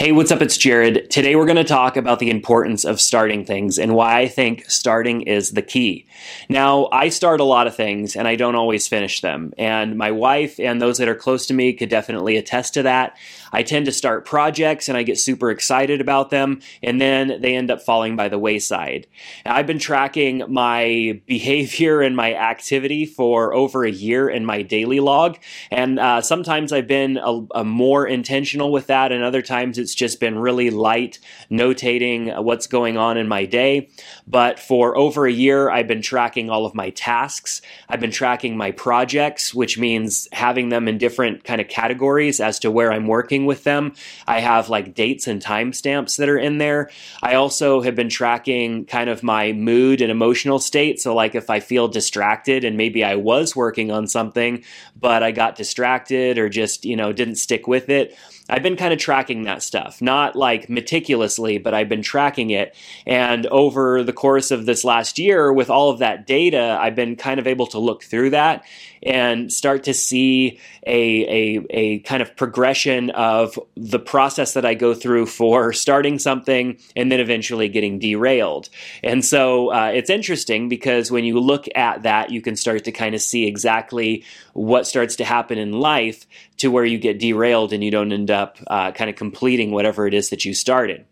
Hey, what's up? It's Jerad. Today we're going to talk about the importance of starting things and why I think starting is the key. Now, I start a lot of things and I don't always finish them. And my wife and those that are close to me could definitely attest to that. I tend to start projects and I get super excited about them and then they end up falling by the wayside. I've been tracking my behavior and my activity for over a year in my daily log. And uh, sometimes I've been a, a more intentional with that and other times it's just been really light notating uh, what's going on in my day. But for over a year, I've been tracking all of my tasks. I've been tracking my projects, which means having them in different kind of categories as to where I'm working with them. I have like dates and timestamps that are in there. I also have been tracking kind of my mood and emotional state. So, like if I feel distracted and maybe I was working on something, but I got distracted or just, you know, didn't stick with it. I've been kind of tracking that stuff, not like meticulously, but I've been tracking it. And over the course of this last year, with all of that data, I've been kind of able to look through that and start to see a, a, a kind of progression of the process that I go through for starting something and then eventually getting derailed. And so uh, it's interesting because when you look at that, you can start to kind of see exactly what starts to happen in life to where you get derailed and you don't end up uh, kind of completing whatever it is that you started.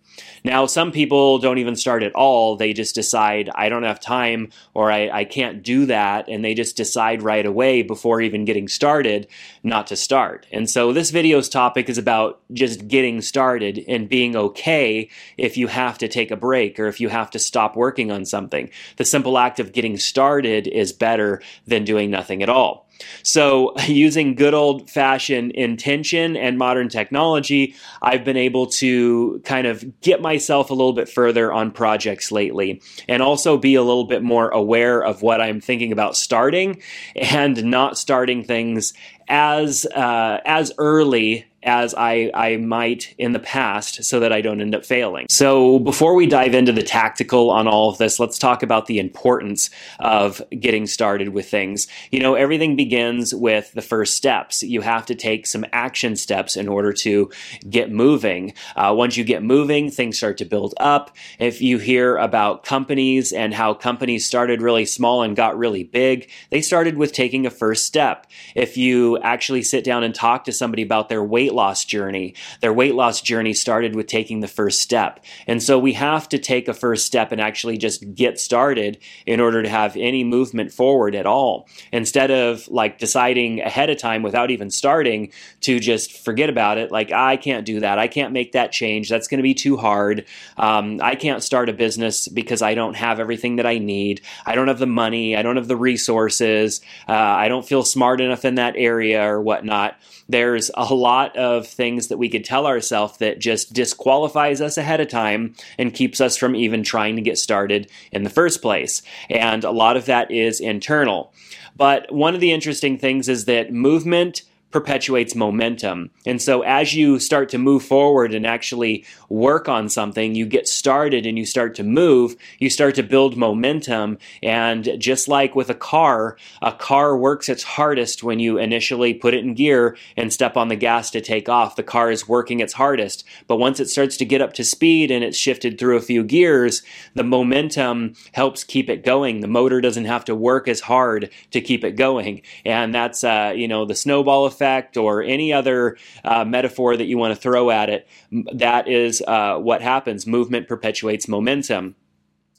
Now, some people don't even start at all. They just decide, I don't have time or I, I can't do that. And they just decide right away before even getting started not to start. And so this video's topic is about just getting started and being okay if you have to take a break or if you have to stop working on something. The simple act of getting started is better than doing nothing at all. So, using good old fashioned intention and modern technology, I've been able to kind of get myself a little bit further on projects lately and also be a little bit more aware of what I'm thinking about starting and not starting things as uh, as early as I, I might in the past so that I don't end up failing. So, before we dive into the tactical on all of this, let's talk about the importance of getting started with things. You know, everything begins with the first steps. You have to take some action steps in order to get moving. Uh, once you get moving, things start to build up. If you hear about companies and how companies started really small and got really big, they started with taking a first step. If you actually sit down and talk to somebody about their weight weight loss journey. Their weight loss journey started with taking the first step. And so we have to take a first step and actually just get started in order to have any movement forward at all. Instead of like deciding ahead of time without even starting to just forget about it, like, I can't do that. I can't make that change. That's going to be too hard. Um, I can't start a business because I don't have everything that I need. I don't have the money. I don't have the resources. Uh, I don't feel smart enough in that area or whatnot. There's a lot of things that we could tell ourselves that just disqualifies us ahead of time and keeps us from even trying to get started in the first place. And a lot of that is internal. But one of the interesting things is that movement perpetuates momentum. And so as you start to move forward and actually work on something, you get started and you start to move, you start to build momentum. And just like with a car, a car works its hardest when you initially put it in gear and step on the gas to take off. The car is working its hardest. But once it starts to get up to speed and it's shifted through a few gears, the momentum helps keep it going. The motor doesn't have to work as hard to keep it going. And that's, uh, you know, the snowball effect effect or any other uh, metaphor that you want to throw at it, that is uh, what happens. Movement perpetuates momentum.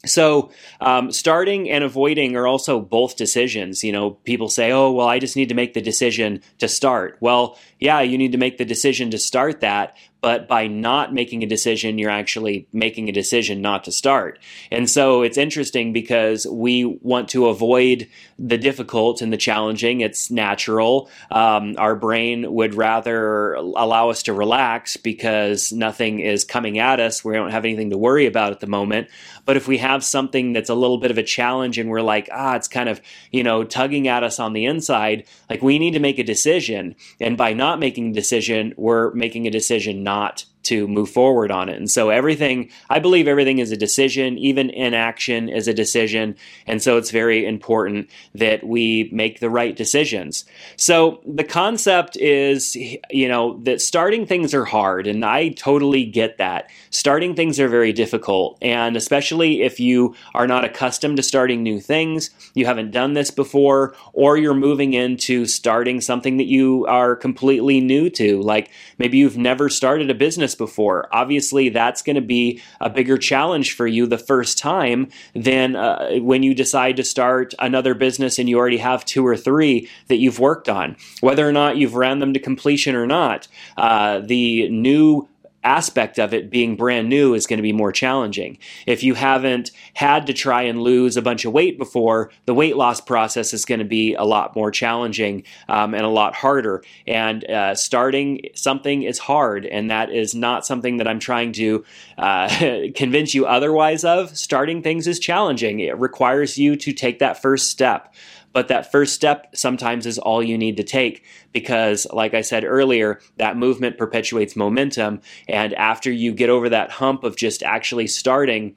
So, um, starting and avoiding are also both decisions. You know, people say, oh, well, I just need to make the decision to start. Well, yeah, you need to make the decision to start that, but by not making a decision, you're actually making a decision not to start. And so it's interesting because we want to avoid the difficult and the challenging. It's natural. Um, our brain would rather allow us to relax because nothing is coming at us. We don't have anything to worry about at the moment. But if we have something that's a little bit of a challenge and we're like, ah, it's kind of, you know, tugging at us on the inside, like we need to make a decision. And by not making a decision, we're making a decision not to move forward on it. And so everything, I believe everything is a decision, even inaction is a decision. And so it's very important that we make the right decisions. So the concept is, you know, that starting things are hard. And I totally get that. Starting things are very difficult. And especially if you are not accustomed to starting new things, you haven't done this before, or you're moving into starting something that you are completely new to. Like maybe you've never started a business before. Obviously, that's going to be a bigger challenge for you the first time than uh, when you decide to start another business and you already have two or three that you've worked on. Whether or not you've ran them to completion or not, uh, the new aspect of it being brand new is going to be more challenging. If you haven't had to try and lose a bunch of weight before, the weight loss process is going to be a lot more challenging um, and a lot harder. And uh, starting something is hard, and that is not something that I'm trying to uh, convince you otherwise of. Starting things is challenging, it requires you to take that first step. But that first step sometimes is all you need to take because, like I said earlier, that movement perpetuates momentum. And after you get over that hump of just actually starting,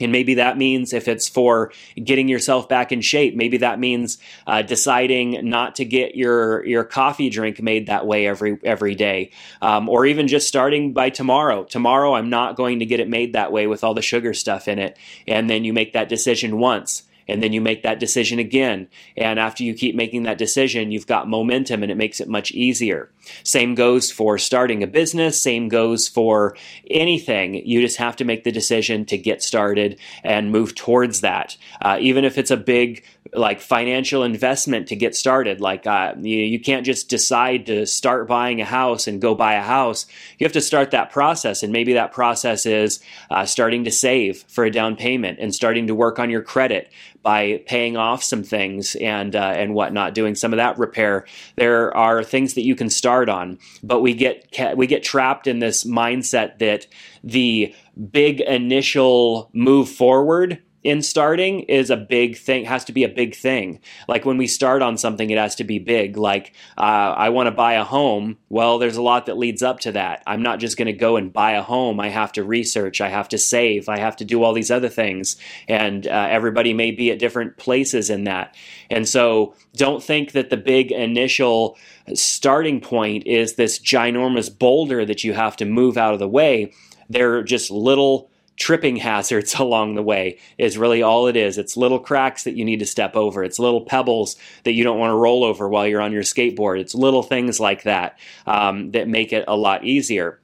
and maybe that means if it's for getting yourself back in shape, maybe that means uh, deciding not to get your your coffee drink made that way every every day, um, or even just starting by tomorrow. Tomorrow, I'm not going to get it made that way with all the sugar stuff in it, and then you make that decision once and then you make that decision again. And after you keep making that decision, you've got momentum and it makes it much easier. Same goes for starting a business, same goes for anything. You just have to make the decision to get started and move towards that. Uh, even if it's a big like financial investment to get started. Like uh, you, you can't just decide to start buying a house and go buy a house. You have to start that process, and maybe that process is uh, starting to save for a down payment and starting to work on your credit by paying off some things and uh, and whatnot, doing some of that repair. There are things that you can start on, but we get we get trapped in this mindset that the big initial move forward in starting is a big thing has to be a big thing. Like when we start on something it has to be big. Like uh, i want to buy a home. Well there's a lot that leads up to that. I'm not just going to go and buy a home. I have to research. I have to save. I have to do all these other things. And uh, everybody may be at different places in that. And so don't think that the big initial starting point is this ginormous boulder that you have to move out of the way. They're just little tripping hazards along the way is really all it is. It's little cracks that you need to step over. It's little pebbles that you don't want to roll over while you're on your skateboard. It's little things like that um, that make it a lot easier.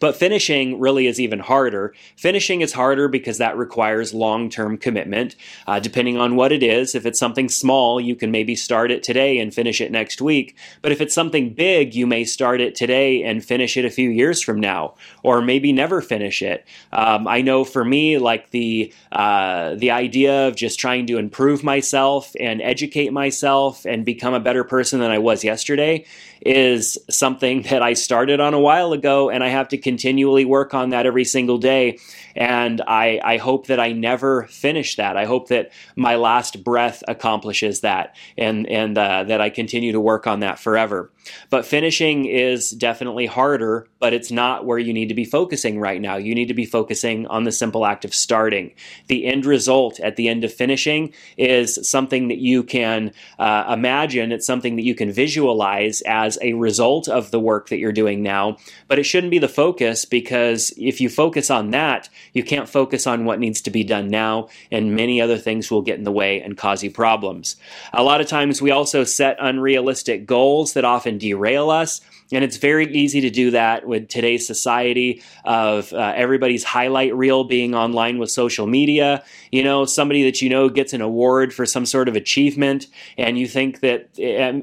But finishing really is even harder. Finishing is harder because that requires long term commitment. Uh, depending on what it is, if it's something small, you can maybe start it today and finish it next week. But if it's something big, you may start it today and finish it a few years from now, or maybe never finish it. Um, I know for me, like the uh, the idea of just trying to improve myself and educate myself and become a better person than I was yesterday is something that I started on a while ago, and I have to continually work on that every single day. And I, I hope that I never finish that. I hope that my last breath accomplishes that, and and uh, that I continue to work on that forever. But finishing is definitely harder, but it's not where you need to be focusing right now. You need to be focusing on the simple act of starting. The end result at the end of finishing is something that you can uh, imagine. It's something that you can visualize as a result of the work that you're doing now, but it shouldn't be the focus because if you focus on that, you can't focus on what needs to be done now, and many other things will get in the way and cause you problems. A lot of times we also set unrealistic goals that often derail us. And it's very easy to do that with today's society of uh, everybody's highlight reel being online with social media. You know, somebody that you know gets an award for some sort of achievement, and you think that,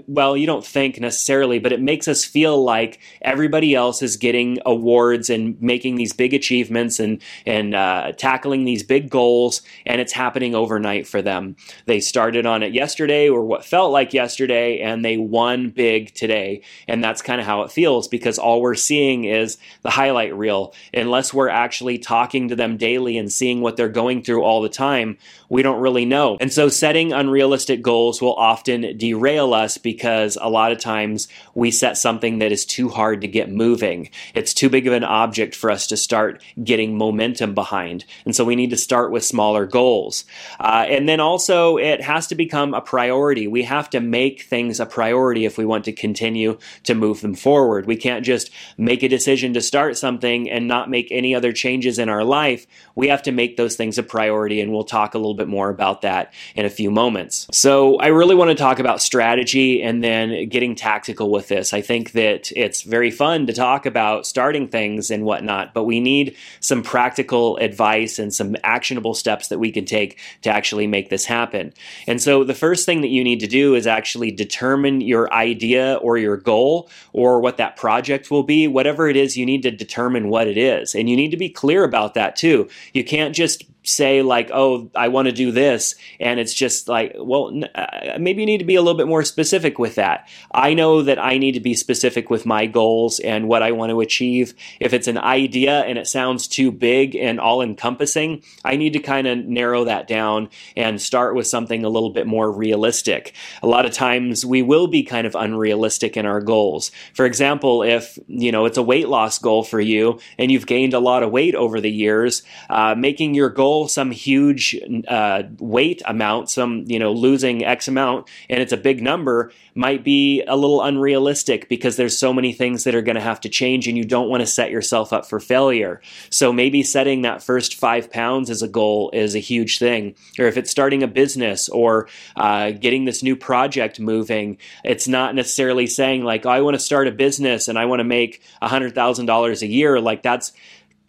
well, you don't think necessarily, but it makes us feel like everybody else is getting awards and making these big achievements and, and uh, tackling these big goals, and it's happening overnight for them. They started on it yesterday or what felt like yesterday, and they won big today. And that's kind of how how it feels because all we're seeing is the highlight reel. Unless we're actually talking to them daily and seeing what they're going through all the time, we don't really know. And so setting unrealistic goals will often derail us because a lot of times we set something that is too hard to get moving. It's too big of an object for us to start getting momentum behind. And so we need to start with smaller goals. Uh, and then also, it has to become a priority. We have to make things a priority if we want to continue to move them forward. We can't just make a decision to start something and not make any other changes in our life. We have to make those things a priority, and we'll talk a little bit more about that in a few moments. So, I really want to talk about strategy and then getting tactical with this. I think that it's very fun to talk about starting things and whatnot, but we need some practical advice and some actionable steps that we can take to actually make this happen. And so, the first thing that you need to do is actually determine your idea or your goal or what that project will be. Whatever it is, you need to determine what it is. And you need to be clear about that too. You can't just say like oh i want to do this and it's just like well uh, maybe you need to be a little bit more specific with that. I know that i need to be specific with my goals and what i want to achieve. If it's an idea and it sounds too big and all encompassing i need to kind of narrow that down and start with something a little bit more realistic. A lot of times we will be kind of unrealistic in our goals. For example if you know it's a weight loss goal for you and you've gained a lot of weight over the years uh, making your goal some huge uh, weight amount, some, you know, losing X amount, and it's a big number, might be a little unrealistic because there's so many things that are going to have to change and you don't want to set yourself up for failure. So maybe setting that first five pounds as a goal is a huge thing. Or if it's starting a business or uh, getting this new project moving, it's not necessarily saying, like, oh, I want to start a business and I want to make $100,000 a year. Like, that's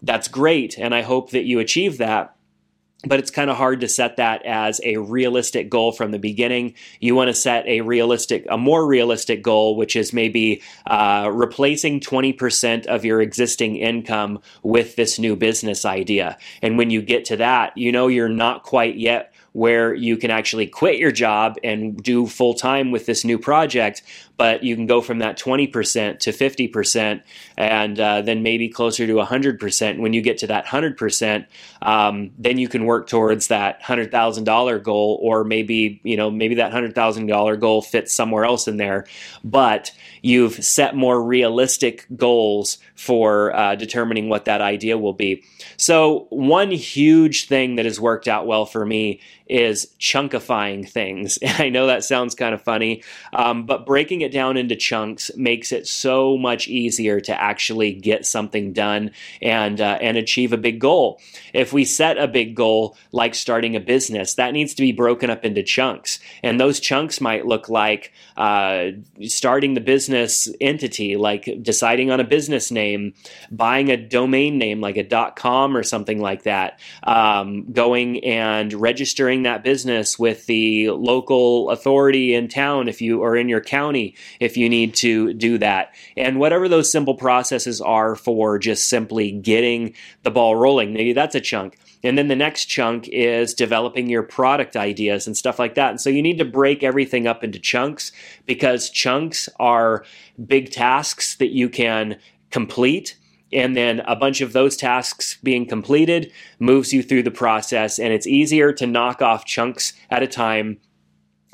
that's great and i hope that you achieve that but it's kind of hard to set that as a realistic goal from the beginning. You want to set a realistic, a more realistic goal, which is maybe uh, replacing 20% of your existing income with this new business idea. And when you get to that, you know you're not quite yet where you can actually quit your job and do full time with this new project, but you can go from that 20% to 50% and uh, then maybe closer to 100%. When you get to that 100%, um, then you can work towards that $100,000 goal, or maybe, you know, maybe that $100,000 goal fits somewhere else in there, but you've set more realistic goals for uh, determining what that idea will be. So, one huge thing that has worked out well for me is chunkifying things. And I know that sounds kind of funny, um, but breaking it down into chunks makes it so much easier to actually get something done and uh, and achieve a big goal. If we set a big goal like starting a business, that needs to be broken up into chunks, and those chunks might look like uh, starting the business entity, like deciding on a business name, buying a domain name like a .com or something like that, um, going and registering that business with the local authority in town if you or in your county if you need to do that. And whatever those simple processes are for just simply getting the ball rolling, maybe that's a chunk. And then the next chunk is developing your product ideas and stuff like that. And so you need to break everything up into chunks because chunks are big tasks that you can complete and then a bunch of those tasks being completed moves you through the process and it's easier to knock off chunks at a time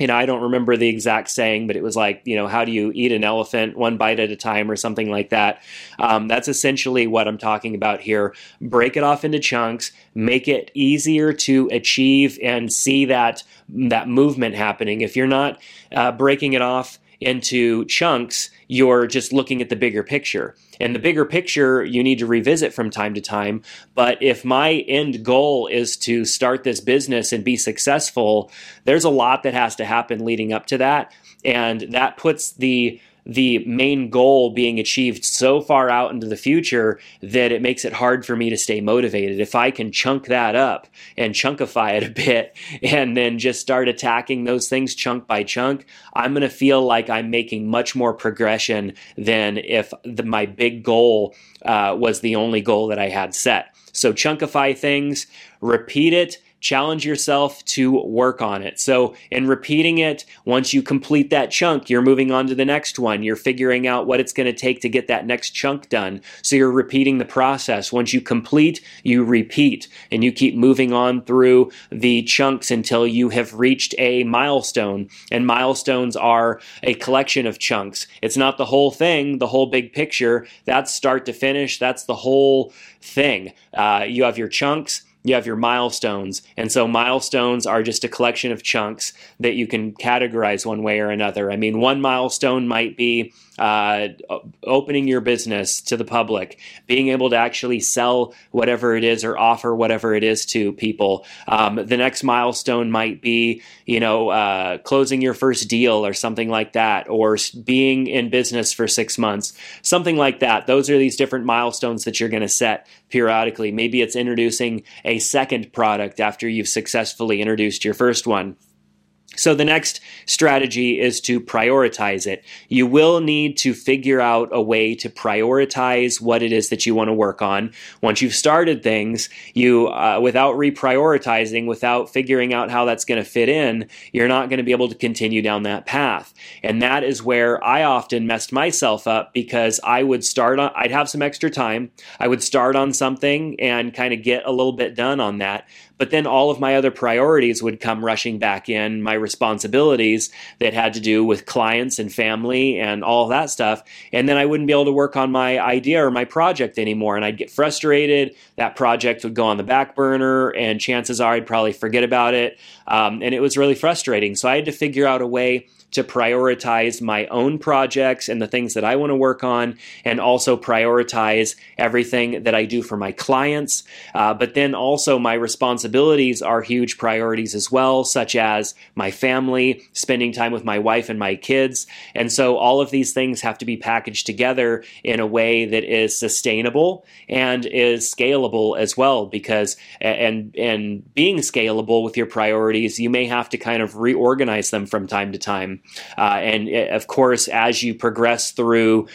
you know, I don't remember the exact saying, but it was like, you know, how do you eat an elephant one bite at a time or something like that. Um, that's essentially what I'm talking about here. Break it off into chunks, make it easier to achieve and see that that movement happening. If you're not uh, breaking it off into chunks, you're just looking at the bigger picture. And the bigger picture you need to revisit from time to time. But if my end goal is to start this business and be successful, there's a lot that has to happen leading up to that. And that puts the the main goal being achieved so far out into the future that it makes it hard for me to stay motivated. If I can chunk that up and chunkify it a bit and then just start attacking those things chunk by chunk, I'm going to feel like I'm making much more progression than if the, my big goal uh, was the only goal that I had set. So chunkify things, repeat it challenge yourself to work on it. So, in repeating it, once you complete that chunk, you're moving on to the next one. You're figuring out what it's going to take to get that next chunk done. So, you're repeating the process. Once you complete, you repeat and you keep moving on through the chunks until you have reached a milestone. And milestones are a collection of chunks. It's not the whole thing, the whole big picture. That's start to finish. That's the whole thing. Uh, you have your chunks you have your milestones. And so milestones are just a collection of chunks that you can categorize one way or another. I mean, one milestone might be uh, opening your business to the public, being able to actually sell whatever it is or offer whatever it is to people. Um, the next milestone might be, you know, uh, closing your first deal or something like that, or being in business for six months, something like that. Those are these different milestones that you're going to set periodically. Maybe it's introducing a second product after you've successfully introduced your first one. So the next strategy is to prioritize it. You will need to figure out a way to prioritize what it is that you want to work on. Once you've started things, you uh, without reprioritizing, without figuring out how that's going to fit in, you're not going to be able to continue down that path. And that is where I often messed myself up because I would start on I'd have some extra time. I would start on something and kind of get a little bit done on that, but then all of my other priorities would come rushing back in, my responsibilities that had to do with clients and family and all that stuff. And then I wouldn't be able to work on my idea or my project anymore. And I'd get frustrated. That project would go on the back burner, and chances are I'd probably forget about it. Um, and it was really frustrating. So I had to figure out a way to prioritize my own projects and the things that I want to work on, and also prioritize everything that I do for my clients. Uh, but then also, my responsibilities are huge priorities as well, such as my family, spending time with my wife and my kids. And so, all of these things have to be packaged together in a way that is sustainable and is scalable as well, because and and being scalable with your priorities, you may have to kind of reorganize them from time to time. Uh, and of course, as you progress through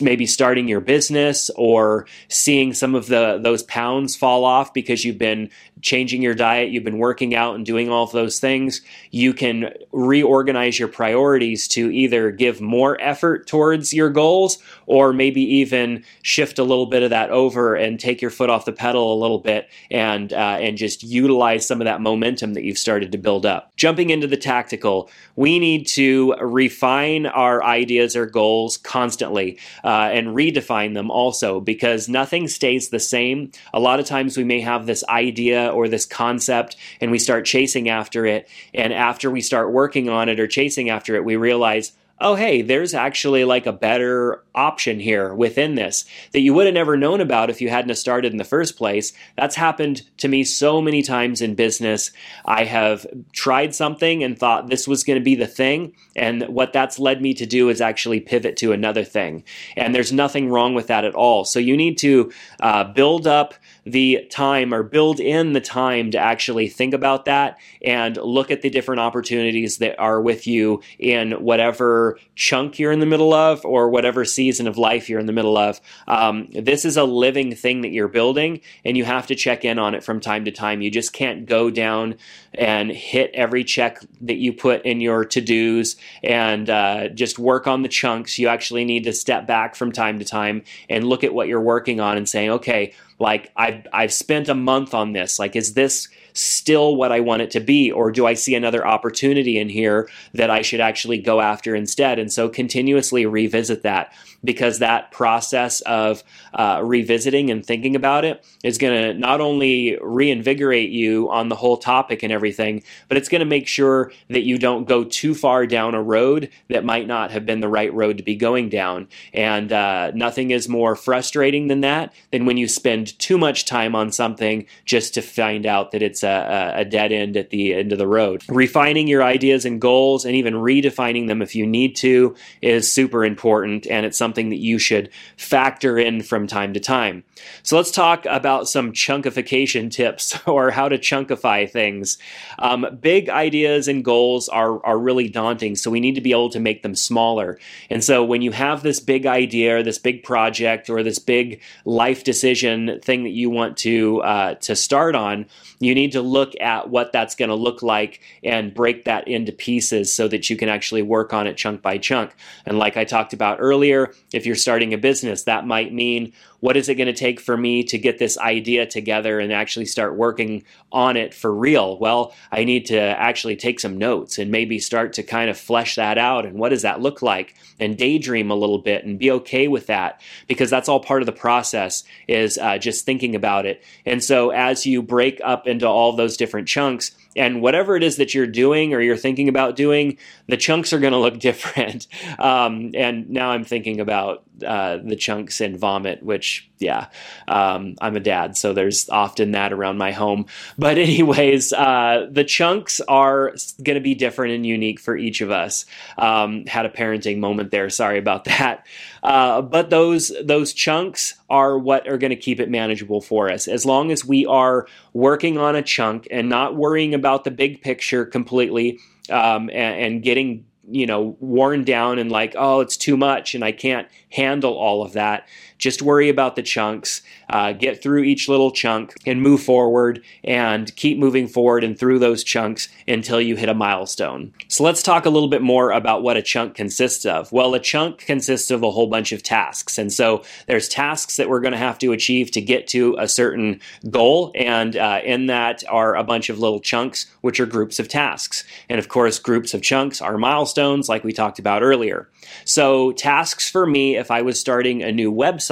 maybe starting your business or seeing some of the those pounds fall off because you've been changing your diet, you've been working out and doing all of those things, you can reorganize your priorities to either give more effort towards your goals or maybe even shift a little bit of that over and take your foot off the pedal a little bit and uh, and just utilize some of that momentum that you've started to build up. Jumping into the tactical, we need to refine our ideas or goals constantly uh, and redefine them also because nothing stays the same. A lot of times we may have this idea or this concept and we start chasing after it. And after we start working on it or chasing after it, we realize, oh, hey, there's actually like a better option here within this that you would have never known about if you hadn't started in the first place. That's happened to me so many times in business. I have tried something and thought this was going to be the thing. And what that's led me to do is actually pivot to another thing. And there's nothing wrong with that at all. So you need to uh, build up the time or build in the time to actually think about that and look at the different opportunities that are with you in whatever chunk you're in the middle of or whatever season of life you're in the middle of. Um, this is a living thing that you're building, and you have to check in on it from time to time. You just can't go down and hit every check that you put in your to dos and uh, just work on the chunks. You actually need to step back from time to time and look at what you're working on and saying, okay, like I've I've spent a month on this. Like, is this still what I want it to be, or do I see another opportunity in here that I should actually go after instead? And so continuously revisit that because that process of uh, revisiting and thinking about it is going to not only reinvigorate you on the whole topic and everything, but it's going to make sure that you don't go too far down a road that might not have been the right road to be going down. And uh, nothing is more frustrating than that than when you spend too much time on something just to find out that it's a, a dead end at the end of the road. Refining your ideas and goals and even redefining them if you need to is super important, and it's something something that you should factor in from time to time. So let's talk about some chunkification tips or how to chunkify things. Um, big ideas and goals are, are really daunting, so we need to be able to make them smaller. And so when you have this big idea or this big project or this big life decision thing that you want to uh, to start on, you need to look at what that's going to look like and break that into pieces so that you can actually work on it chunk by chunk. And like I talked about earlier, if you're starting a business, that might mean what is it going to take for me to get this idea together and actually start working on it for real? Well, I need to actually take some notes and maybe start to kind of flesh that out. And what does that look like? And daydream a little bit and be okay with that because that's all part of the process is uh, just thinking about it. And so as you break up into all those different chunks, and whatever it is that you're doing or you're thinking about doing, the chunks are going to look different. Um, and now I'm thinking about uh, the chunks and vomit, which, yeah, um, I'm a dad, so there's often that around my home. But, anyways, uh, the chunks are going to be different and unique for each of us. Um, had a parenting moment there. Sorry about that. Uh, but those those chunks are what are going to keep it manageable for us. As long as we are working on a chunk and not worrying about the big picture completely, um, and, and getting you know worn down and like oh it's too much and I can't handle all of that just worry about the chunks, uh, get through each little chunk, and move forward and keep moving forward and through those chunks until you hit a milestone. So let's talk a little bit more about what a chunk consists of. Well, a chunk consists of a whole bunch of tasks. And so there's tasks that we're going to have to achieve to get to a certain goal. And uh, in that are a bunch of little chunks, which are groups of tasks. And of course, groups of chunks are milestones, like we talked about earlier. So, tasks for me, if I was starting a new website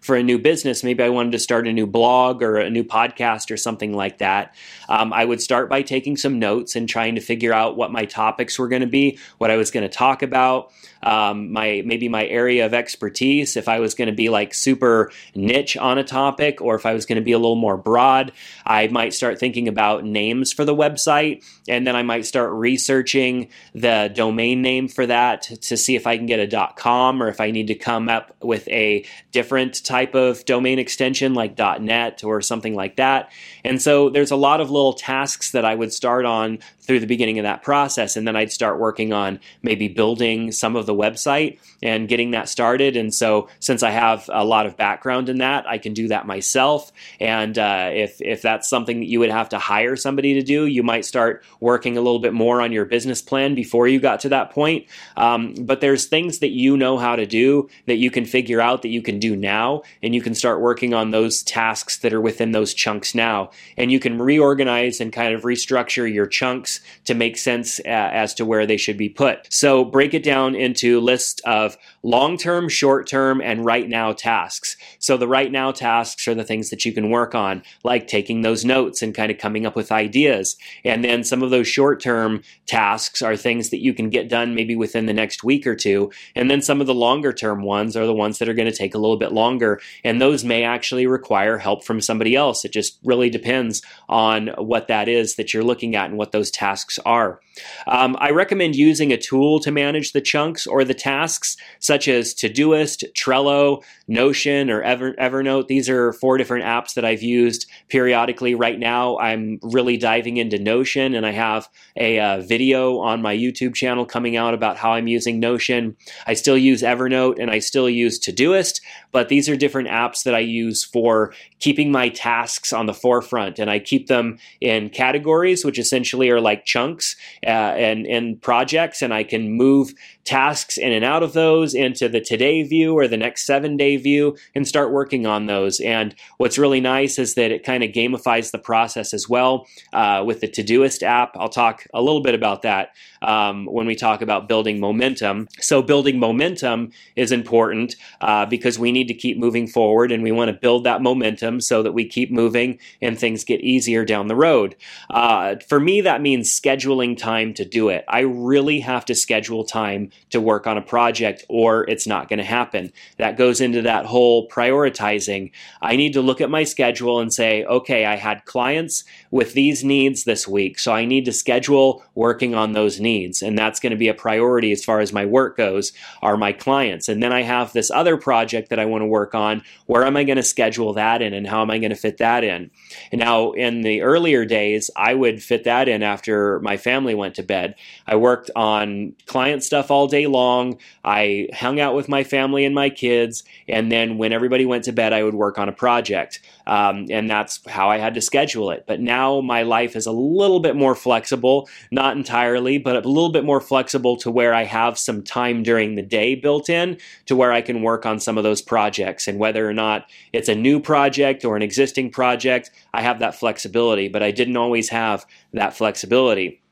for a new business, maybe I wanted to start a new blog or a new podcast or something like that, um, I would start by taking some notes and trying to figure out what my topics were going to be, what I was going to talk about, um, my maybe my area of expertise. If I was going to be like super niche on a topic, or if I was going to be a little more broad, I might start thinking about names for the website, and then I might start researching the domain name for that to see if I can get a .com or if I need to come up with a different type of domain extension like .net or something like that. And so there's a lot of little tasks that I would start on through the beginning of that process. And then I'd start working on maybe building some of the website and getting that started. And so, since I have a lot of background in that, I can do that myself. And uh, if, if that's something that you would have to hire somebody to do, you might start working a little bit more on your business plan before you got to that point. Um, but there's things that you know how to do that you can figure out that you can do now. And you can start working on those tasks that are within those chunks now. And you can reorganize and kind of restructure your chunks to make sense uh, as to where they should be put. So break it down into list of long term, short term, and right now tasks. So the right now tasks are the things that you can work on, like taking those notes and kind of coming up with ideas. And then some of those short term tasks are things that you can get done maybe within the next week or two. And then some of the longer term ones are the ones that are going to take a little bit longer. And those may actually require help from somebody else. It just really depends on what that is that you're looking at and what those tasks are. Um, I recommend using a tool to manage the chunks or the tasks, such as Todoist, Trello, Notion, or Ever- Evernote. These are four different apps that I've used periodically. Right now, I'm really diving into Notion, and I have a uh, video on my YouTube channel coming out about how I'm using Notion. I still use Evernote and I still use Todoist, but these are different apps that I use for keeping my tasks on the forefront, and I keep them in categories, which essentially are like chunks uh, and, and projects, and I can move tasks in and out of those into the today view or the next seven day view and start working on those. And what's really nice is that it kind of gamifies the process as well uh, with the Todoist app. I'll talk a little bit about that um, when we talk about building momentum. So, building momentum is important uh, because we need to keep moving forward and we want to build that momentum so that we keep moving and things get easier down the road. Uh, for me, that means scheduling time to do it. I really have to schedule time to work on a project or it's not going to happen. That goes into that whole prioritizing. I need to look at my schedule and say, okay, I had clients with these needs this week, so I need to schedule working on those needs. And that's going to be a priority as far as my work goes, are my clients. And then I have this other project that I want to work on. Where am I going to schedule that in and how am I going to fit that in? And now, in the earlier days, I would fit that in after my family went to bed. I worked on client stuff all day long. I hung out with my family and my kids. And then when everybody went to bed, I would work on a project. Um, and that's how I had to schedule it. But now my life is a little bit more flexible, not entirely, but a little bit more flexible to where I have some time during the day built in to where I can work on some of those projects. And whether or not it's a new project or an existing project, I have that flexibility. But I didn't always have that flexibility.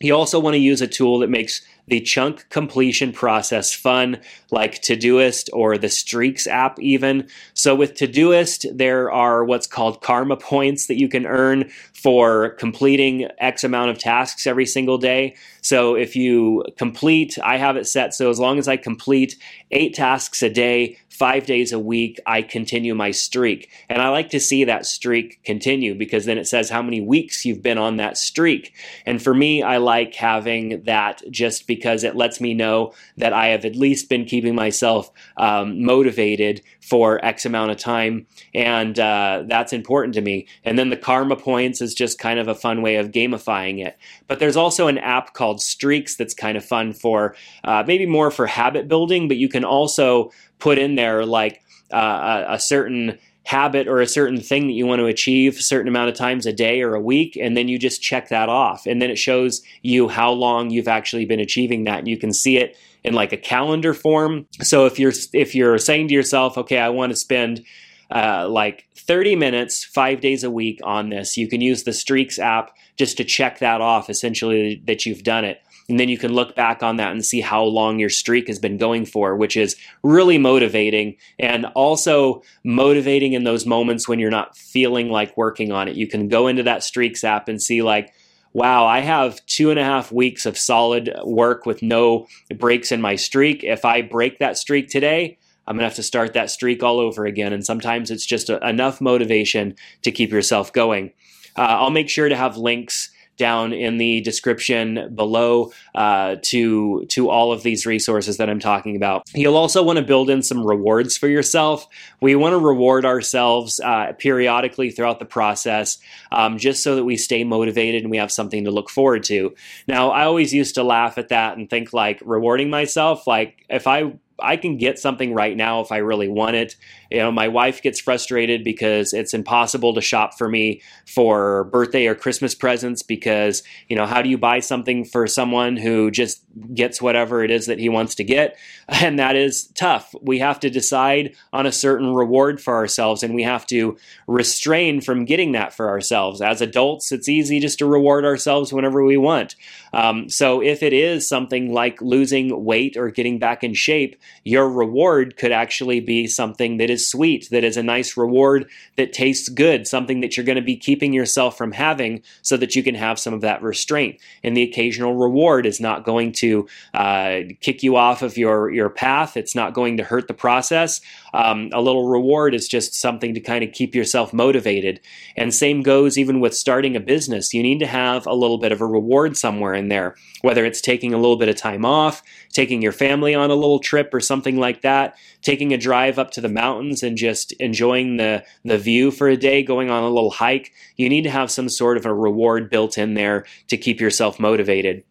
You also want to use a tool that makes the chunk completion process fun, like Todoist or the Streaks app, even. So, with Todoist, there are what's called karma points that you can earn for completing X amount of tasks every single day. So, if you complete, I have it set so as long as I complete eight tasks a day, five days a week, I continue my streak. And I like to see that streak continue because then it says how many weeks you've been on that streak. And for me, I like having that just because it lets me know that I have at least been keeping myself um, motivated for X amount of time. And uh, that's important to me. And then the karma points is just kind of a fun way of gamifying it. But there's also an app called Streaks that's kind of fun for uh, maybe more for habit building, but you can also put in there like uh, a, a certain habit or a certain thing that you want to achieve a certain amount of times a day or a week and then you just check that off and then it shows you how long you've actually been achieving that and you can see it in like a calendar form so if you're if you're saying to yourself okay i want to spend uh, like 30 minutes five days a week on this you can use the streaks app just to check that off essentially that you've done it and then you can look back on that and see how long your streak has been going for, which is really motivating and also motivating in those moments when you're not feeling like working on it. You can go into that streaks app and see, like, wow, I have two and a half weeks of solid work with no breaks in my streak. If I break that streak today, I'm going to have to start that streak all over again. And sometimes it's just a, enough motivation to keep yourself going. Uh, I'll make sure to have links down in the description below uh, to to all of these resources that I'm talking about. You'll also want to build in some rewards for yourself. We want to reward ourselves uh, periodically throughout the process, um, just so that we stay motivated and we have something to look forward to. Now, I always used to laugh at that and think like rewarding myself, like if I I can get something right now if I really want it. You know, my wife gets frustrated because it's impossible to shop for me for birthday or Christmas presents because, you know, how do you buy something for someone who just gets whatever it is that he wants to get? And that is tough. We have to decide on a certain reward for ourselves and we have to restrain from getting that for ourselves. As adults, it's easy just to reward ourselves whenever we want. Um, so if it is something like losing weight or getting back in shape, your reward could actually be something that is sweet, that is a nice reward that tastes good, something that you're going to be keeping yourself from having so that you can have some of that restraint. And the occasional reward is not going to uh, kick you off of your, your path, it's not going to hurt the process. Um, a little reward is just something to kind of keep yourself motivated. And same goes even with starting a business. You need to have a little bit of a reward somewhere in there, whether it's taking a little bit of time off, taking your family on a little trip or something like that, taking a drive up to the mountains and just enjoying the, the view for a day, going on a little hike. You need to have some sort of a reward built in there to keep yourself motivated.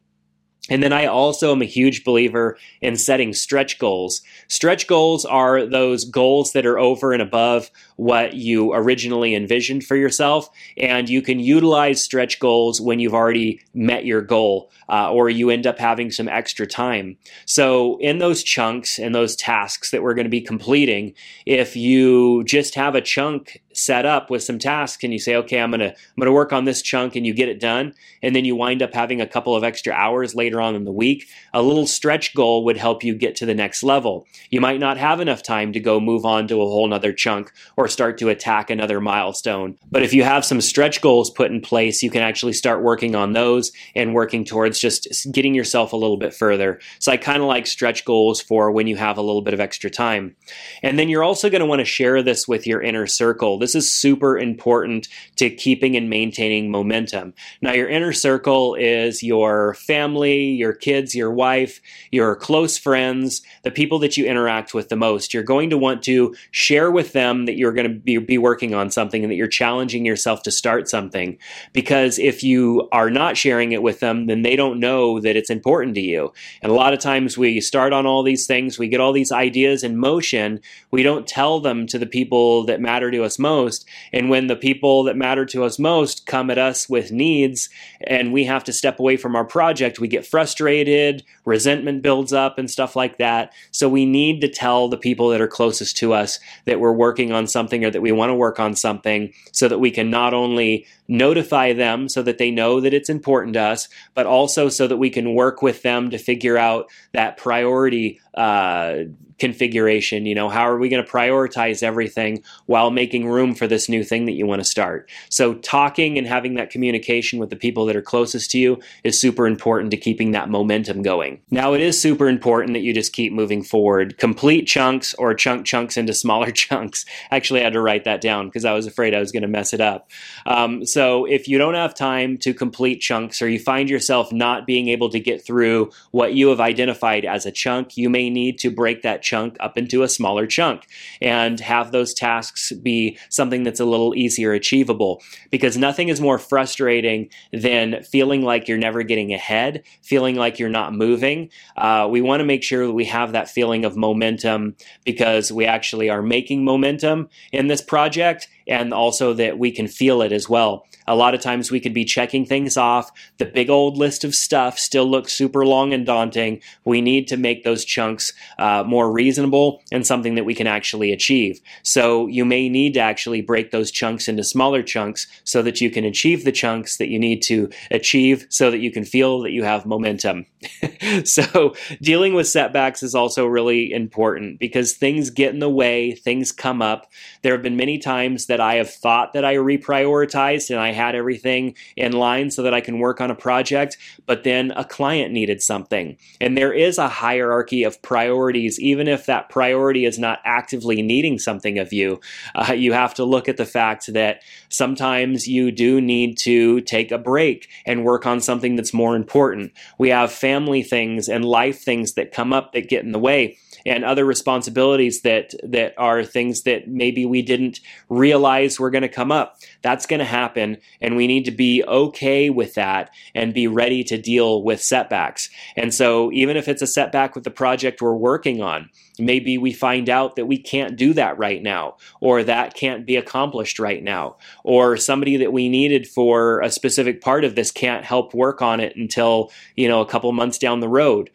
And then I also am a huge believer in setting stretch goals. Stretch goals are those goals that are over and above what you originally envisioned for yourself. And you can utilize stretch goals when you've already met your goal uh, or you end up having some extra time. So, in those chunks and those tasks that we're going to be completing, if you just have a chunk set up with some tasks and you say, okay, I'm going to, I'm going to work on this chunk and you get it done. And then you wind up having a couple of extra hours later on in the week. A little stretch goal would help you get to the next level. You might not have enough time to go move on to a whole nother chunk or start to attack another milestone. But if you have some stretch goals put in place, you can actually start working on those and working towards just getting yourself a little bit further. So I kind of like stretch goals for when you have a little bit of extra time. And then you're also going to want to share this with your inner circle. This is super important to keeping and maintaining momentum. Now, your inner circle is your family, your kids, your wife, your close friends, the people that you interact with the most. You're going to want to share with them that you're going to be, be working on something and that you're challenging yourself to start something. Because if you are not sharing it with them, then they don't know that it's important to you. And a lot of times we start on all these things, we get all these ideas in motion, we don't tell them to the people that matter to us most. And when the people that matter to us most come at us with needs and we have to step away from our project, we get frustrated, resentment builds up, and stuff like that. So we need to tell the people that are closest to us that we're working on something or that we want to work on something so that we can not only notify them so that they know that it's important to us, but also so that we can work with them to figure out that priority uh, configuration. You know, how are we going to prioritize everything while making room for this new thing that you want to start? So, talking and having that communication with the people that are closest to you is super important to keeping that momentum going. Now, it is super important that you just keep moving forward. Complete chunks or chunk chunks into smaller chunks. Actually, I had to write that down because I was afraid I was going to mess it up. Um, so, if you don't have time to complete chunks or you find yourself not being able to get through what you have identified as a chunk, you may need to break that chunk up into a smaller chunk and have those tasks be something that's a little easier achievable. Because nothing is more frustrating than feeling like you're never getting ahead, feeling like you're not moving. Uh, we want to make sure that we have that feeling of momentum because we actually are making momentum in this project and also that we can feel it as well. A lot of times we could be checking things off. The big old list of stuff still looks super long and daunting. We need to make those chunks uh, more reasonable and something that we can actually achieve. So you may need to actually break those chunks into smaller chunks so that you can achieve the chunks that you need to achieve so that you can feel that you have momentum. so dealing with setbacks is also really important because things get in the way, things come up. There have been many times that I have thought that I reprioritized and I had everything in line so that I can work on a project, but then a client needed something. And there is a hierarchy of priorities, even if that priority is not actively needing something of you. Uh, you have to look at the fact that sometimes you do need to take a break and work on something that's more important. We have family things and life things that come up that get in the way and other responsibilities that that are things that maybe we didn't realize were going to come up. That's going to happen, and we need to be okay with that and be ready to deal with setbacks. And so, even if it's a setback with the project we're working on, maybe we find out that we can't do that right now, or that can't be accomplished right now, or somebody that we needed for a specific part of this can't help work on it until you know a couple months down the road.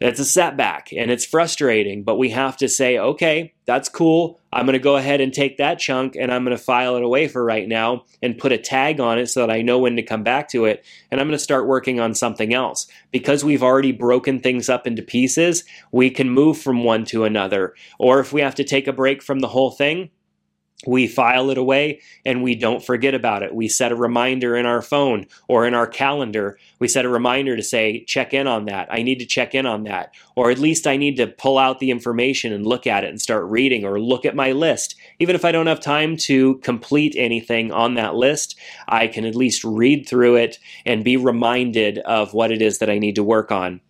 It's a setback and it's frustrating, but we have to say, okay, that's cool. I'm going to go ahead and take that chunk and I'm going to file it away for right now and put a tag on it so that I know when to come back to it. And I'm going to start working on something else. Because we've already broken things up into pieces, we can move from one to another. Or if we have to take a break from the whole thing, we file it away and we don't forget about it. We set a reminder in our phone or in our calendar. We set a reminder to say, check in on that. I need to check in on that. Or at least I need to pull out the information and look at it and start reading or look at my list. Even if I don't have time to complete anything on that list, I can at least read through it and be reminded of what it is that I need to work on.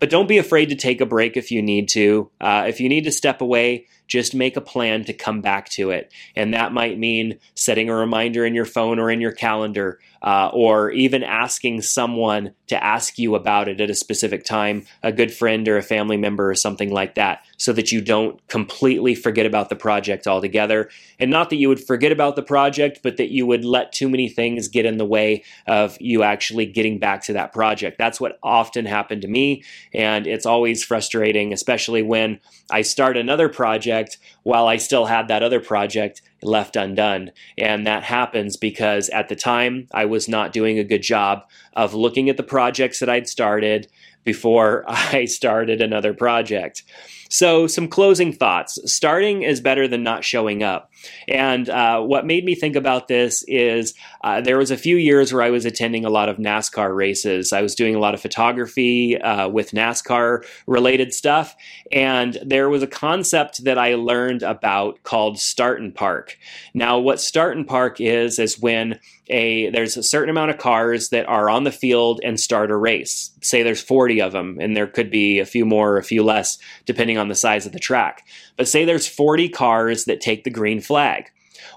But don't be afraid to take a break if you need to. Uh, if you need to step away, just make a plan to come back to it. And that might mean setting a reminder in your phone or in your calendar, uh, or even asking someone to ask you about it at a specific time, a good friend or a family member or something like that, so that you don't completely forget about the project altogether. And not that you would forget about the project, but that you would let too many things get in the way of you actually getting back to that project. That's what often happened to me. And it's always frustrating, especially when I start another project project while I still had that other project left undone. And that happens because at the time I was not doing a good job of looking at the projects that I'd started before I started another project. So, some closing thoughts. Starting is better than not showing up. And uh, what made me think about this is uh, there was a few years where I was attending a lot of NASCAR races. I was doing a lot of photography uh, with NASCAR related stuff. And there was a concept that I learned about called start and park. Now, what start and park is, is when a there's a certain amount of cars that are on the field and start a race. Say there's 40 of them, and there could be a few more or a few less, depending on the size of the track. But say there's 40 cars that take the green flag.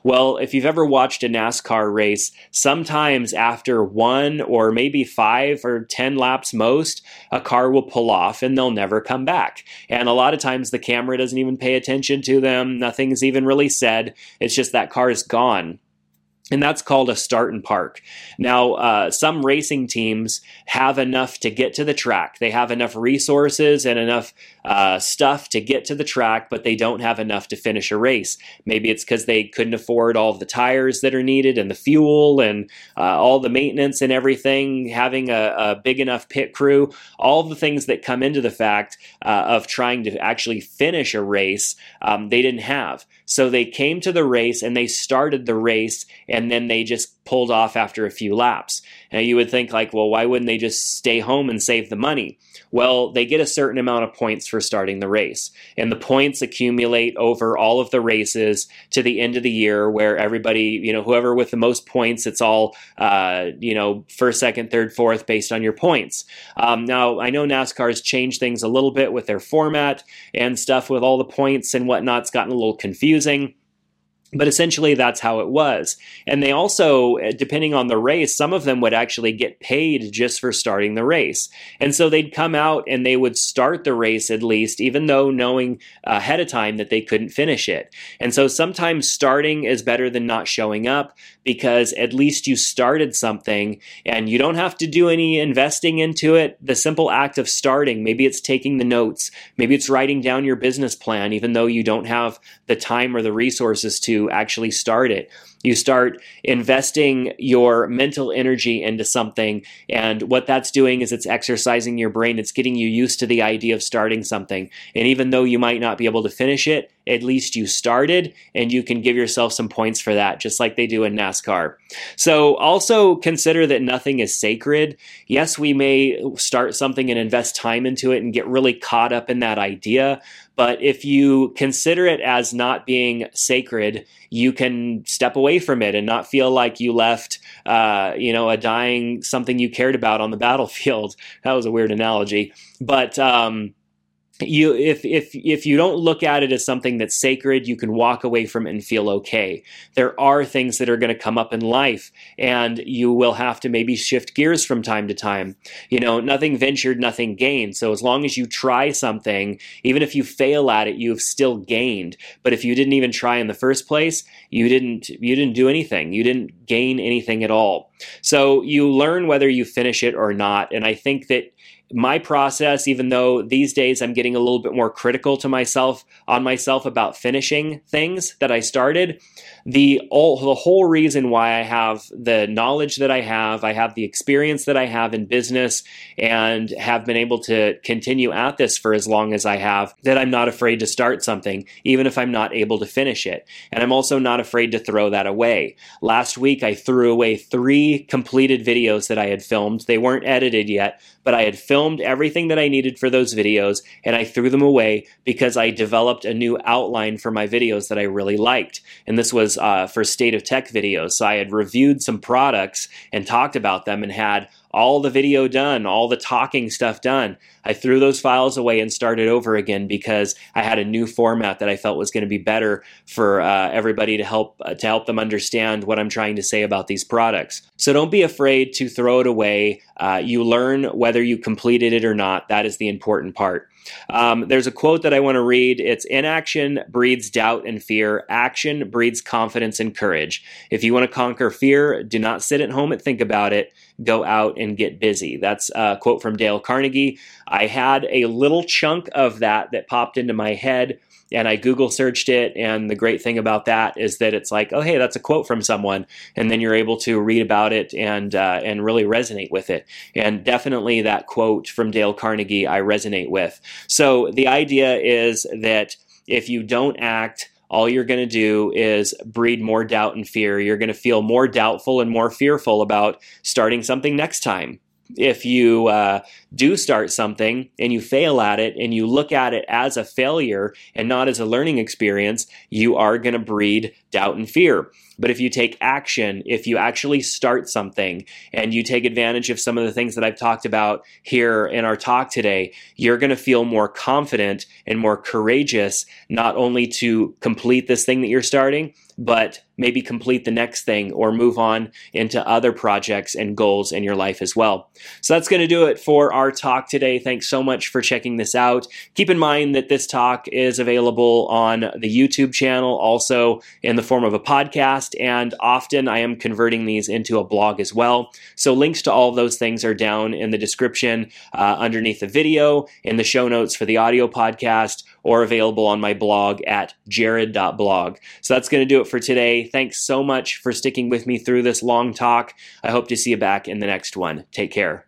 Well, if you've ever watched a NASCAR race, sometimes after one or maybe five or 10 laps most, a car will pull off and they'll never come back. And a lot of times the camera doesn't even pay attention to them, nothing's even really said. It's just that car is gone and that's called a start and park. Now, uh, some racing teams have enough to get to the track. They have enough resources and enough uh, stuff to get to the track, but they don't have enough to finish a race. Maybe it's because they couldn't afford all the tires that are needed and the fuel and uh, all the maintenance and everything, having a, a, big enough pit crew, all the things that come into the fact uh, of trying to actually finish a race, um, they didn't have. So they came to the race and they started the race and then they just pulled off after a few laps. Now you would think like, well, why wouldn't they just stay home and save the money? Well, they get a certain amount of points for starting the race, and the points accumulate over all of the races to the end of the year, where everybody, you know, whoever with the most points, it's all, uh, you know, first, second, third, fourth, based on your points. Um, now, I know NASCAR's changed things a little bit with their format and stuff with all the points and whatnot. It's gotten a little confusing. But essentially, that's how it was. And they also, eh, depending on the race, some of them would actually get paid just for starting the race. And so they'd come out and they would start the race at least, even though knowing ahead of time that they couldn't finish it. And so sometimes starting is better than not showing up because at least you started something and you don't have to do any investing into it. The simple act of starting, maybe it's taking the notes, maybe it's writing down your business plan, even though you don't have the time or the resources to actually start it. You start investing your mental energy into something, and what that's doing is it's exercising your brain. It's getting you used to the idea of starting something. And even though you might not be able to finish it, at least you started, and you can give yourself some points for that, just like they do in NASCAR. So also consider that nothing is sacred. Yes, we may start something and invest time into it and get really caught up in that idea, but if you consider it as not being sacred, you can step away from it and not feel like you left, uh, you know, a dying something you cared about on the battlefield. That was a weird analogy, but um, you if if if you don't look at it as something that's sacred you can walk away from it and feel okay. There are things that are going to come up in life and you will have to maybe shift gears from time to time. You know nothing ventured nothing gained. So as long as you try something even if you fail at it you've still gained. But if you didn't even try in the first place you didn't you didn't do anything. You didn't gain anything at all. So you learn whether you finish it or not. And i think that my process, even though these days I'm getting a little bit more critical to myself on myself about finishing things that I started, the all, the whole reason why I have the knowledge that I have, I have the experience that I have in business, and have been able to continue at this for as long as I have, that I'm not afraid to start something, even if I'm not able to finish it. And I'm also not afraid to throw that away. Last week I threw away three completed videos that I had filmed. They weren't edited yet, but I had filmed everything that I needed for those videos and I threw them away because I developed a new outline for my videos that I really liked. And this was uh, for State of Tech videos. So I had reviewed some products and talked about them and had all the video done, all the talking stuff done. I threw those files away and started over again because I had a new format that I felt was going to be better for uh, everybody to help uh, to help them understand what I'm trying to say about these products. So don't be afraid to throw it away. Uh, you learn whether you completed it or not. That is the important part. Um, there's a quote that I want to read. It's inaction breeds doubt and fear. Action breeds confidence and courage. If you want to conquer fear, do not sit at home and think about it. Go out and get busy. That's a quote from Dale Carnegie. I had a little chunk of that that popped into my head and I Google searched it. And the great thing about that is that it's like, oh, hey, that's a quote from someone, and then you're able to read about it and uh, and really resonate with it. And definitely that quote from Dale Carnegie, I resonate with. So the idea is that if you don't act all you're going to do is breed more doubt and fear. You're going to feel more doubtful and more fearful about starting something next time if you uh, do start something and you fail at it and you look at it as a failure and not as a learning experience, you are going to breed doubt and fear. But if you take action, if you actually start something and you take advantage of some of the things that I've talked about here in our talk today, you're going to feel more confident and more courageous, not only to complete this thing that you're starting, but maybe complete the next thing or move on into other projects and goals in your life as well. So that's going to do it for our talk today. Thanks so much for checking this out. Keep in mind that this talk is available on the YouTube channel, also in the form of a podcast, and often I am converting these into a blog as well. So links to all those things are down in the description uh, underneath the video, in the show notes for the audio podcast, or available on my blog at jerad.blog. So that's going to do it for today. Thanks so much for sticking with me through this long talk. I hope to see you back in the next one. Take care.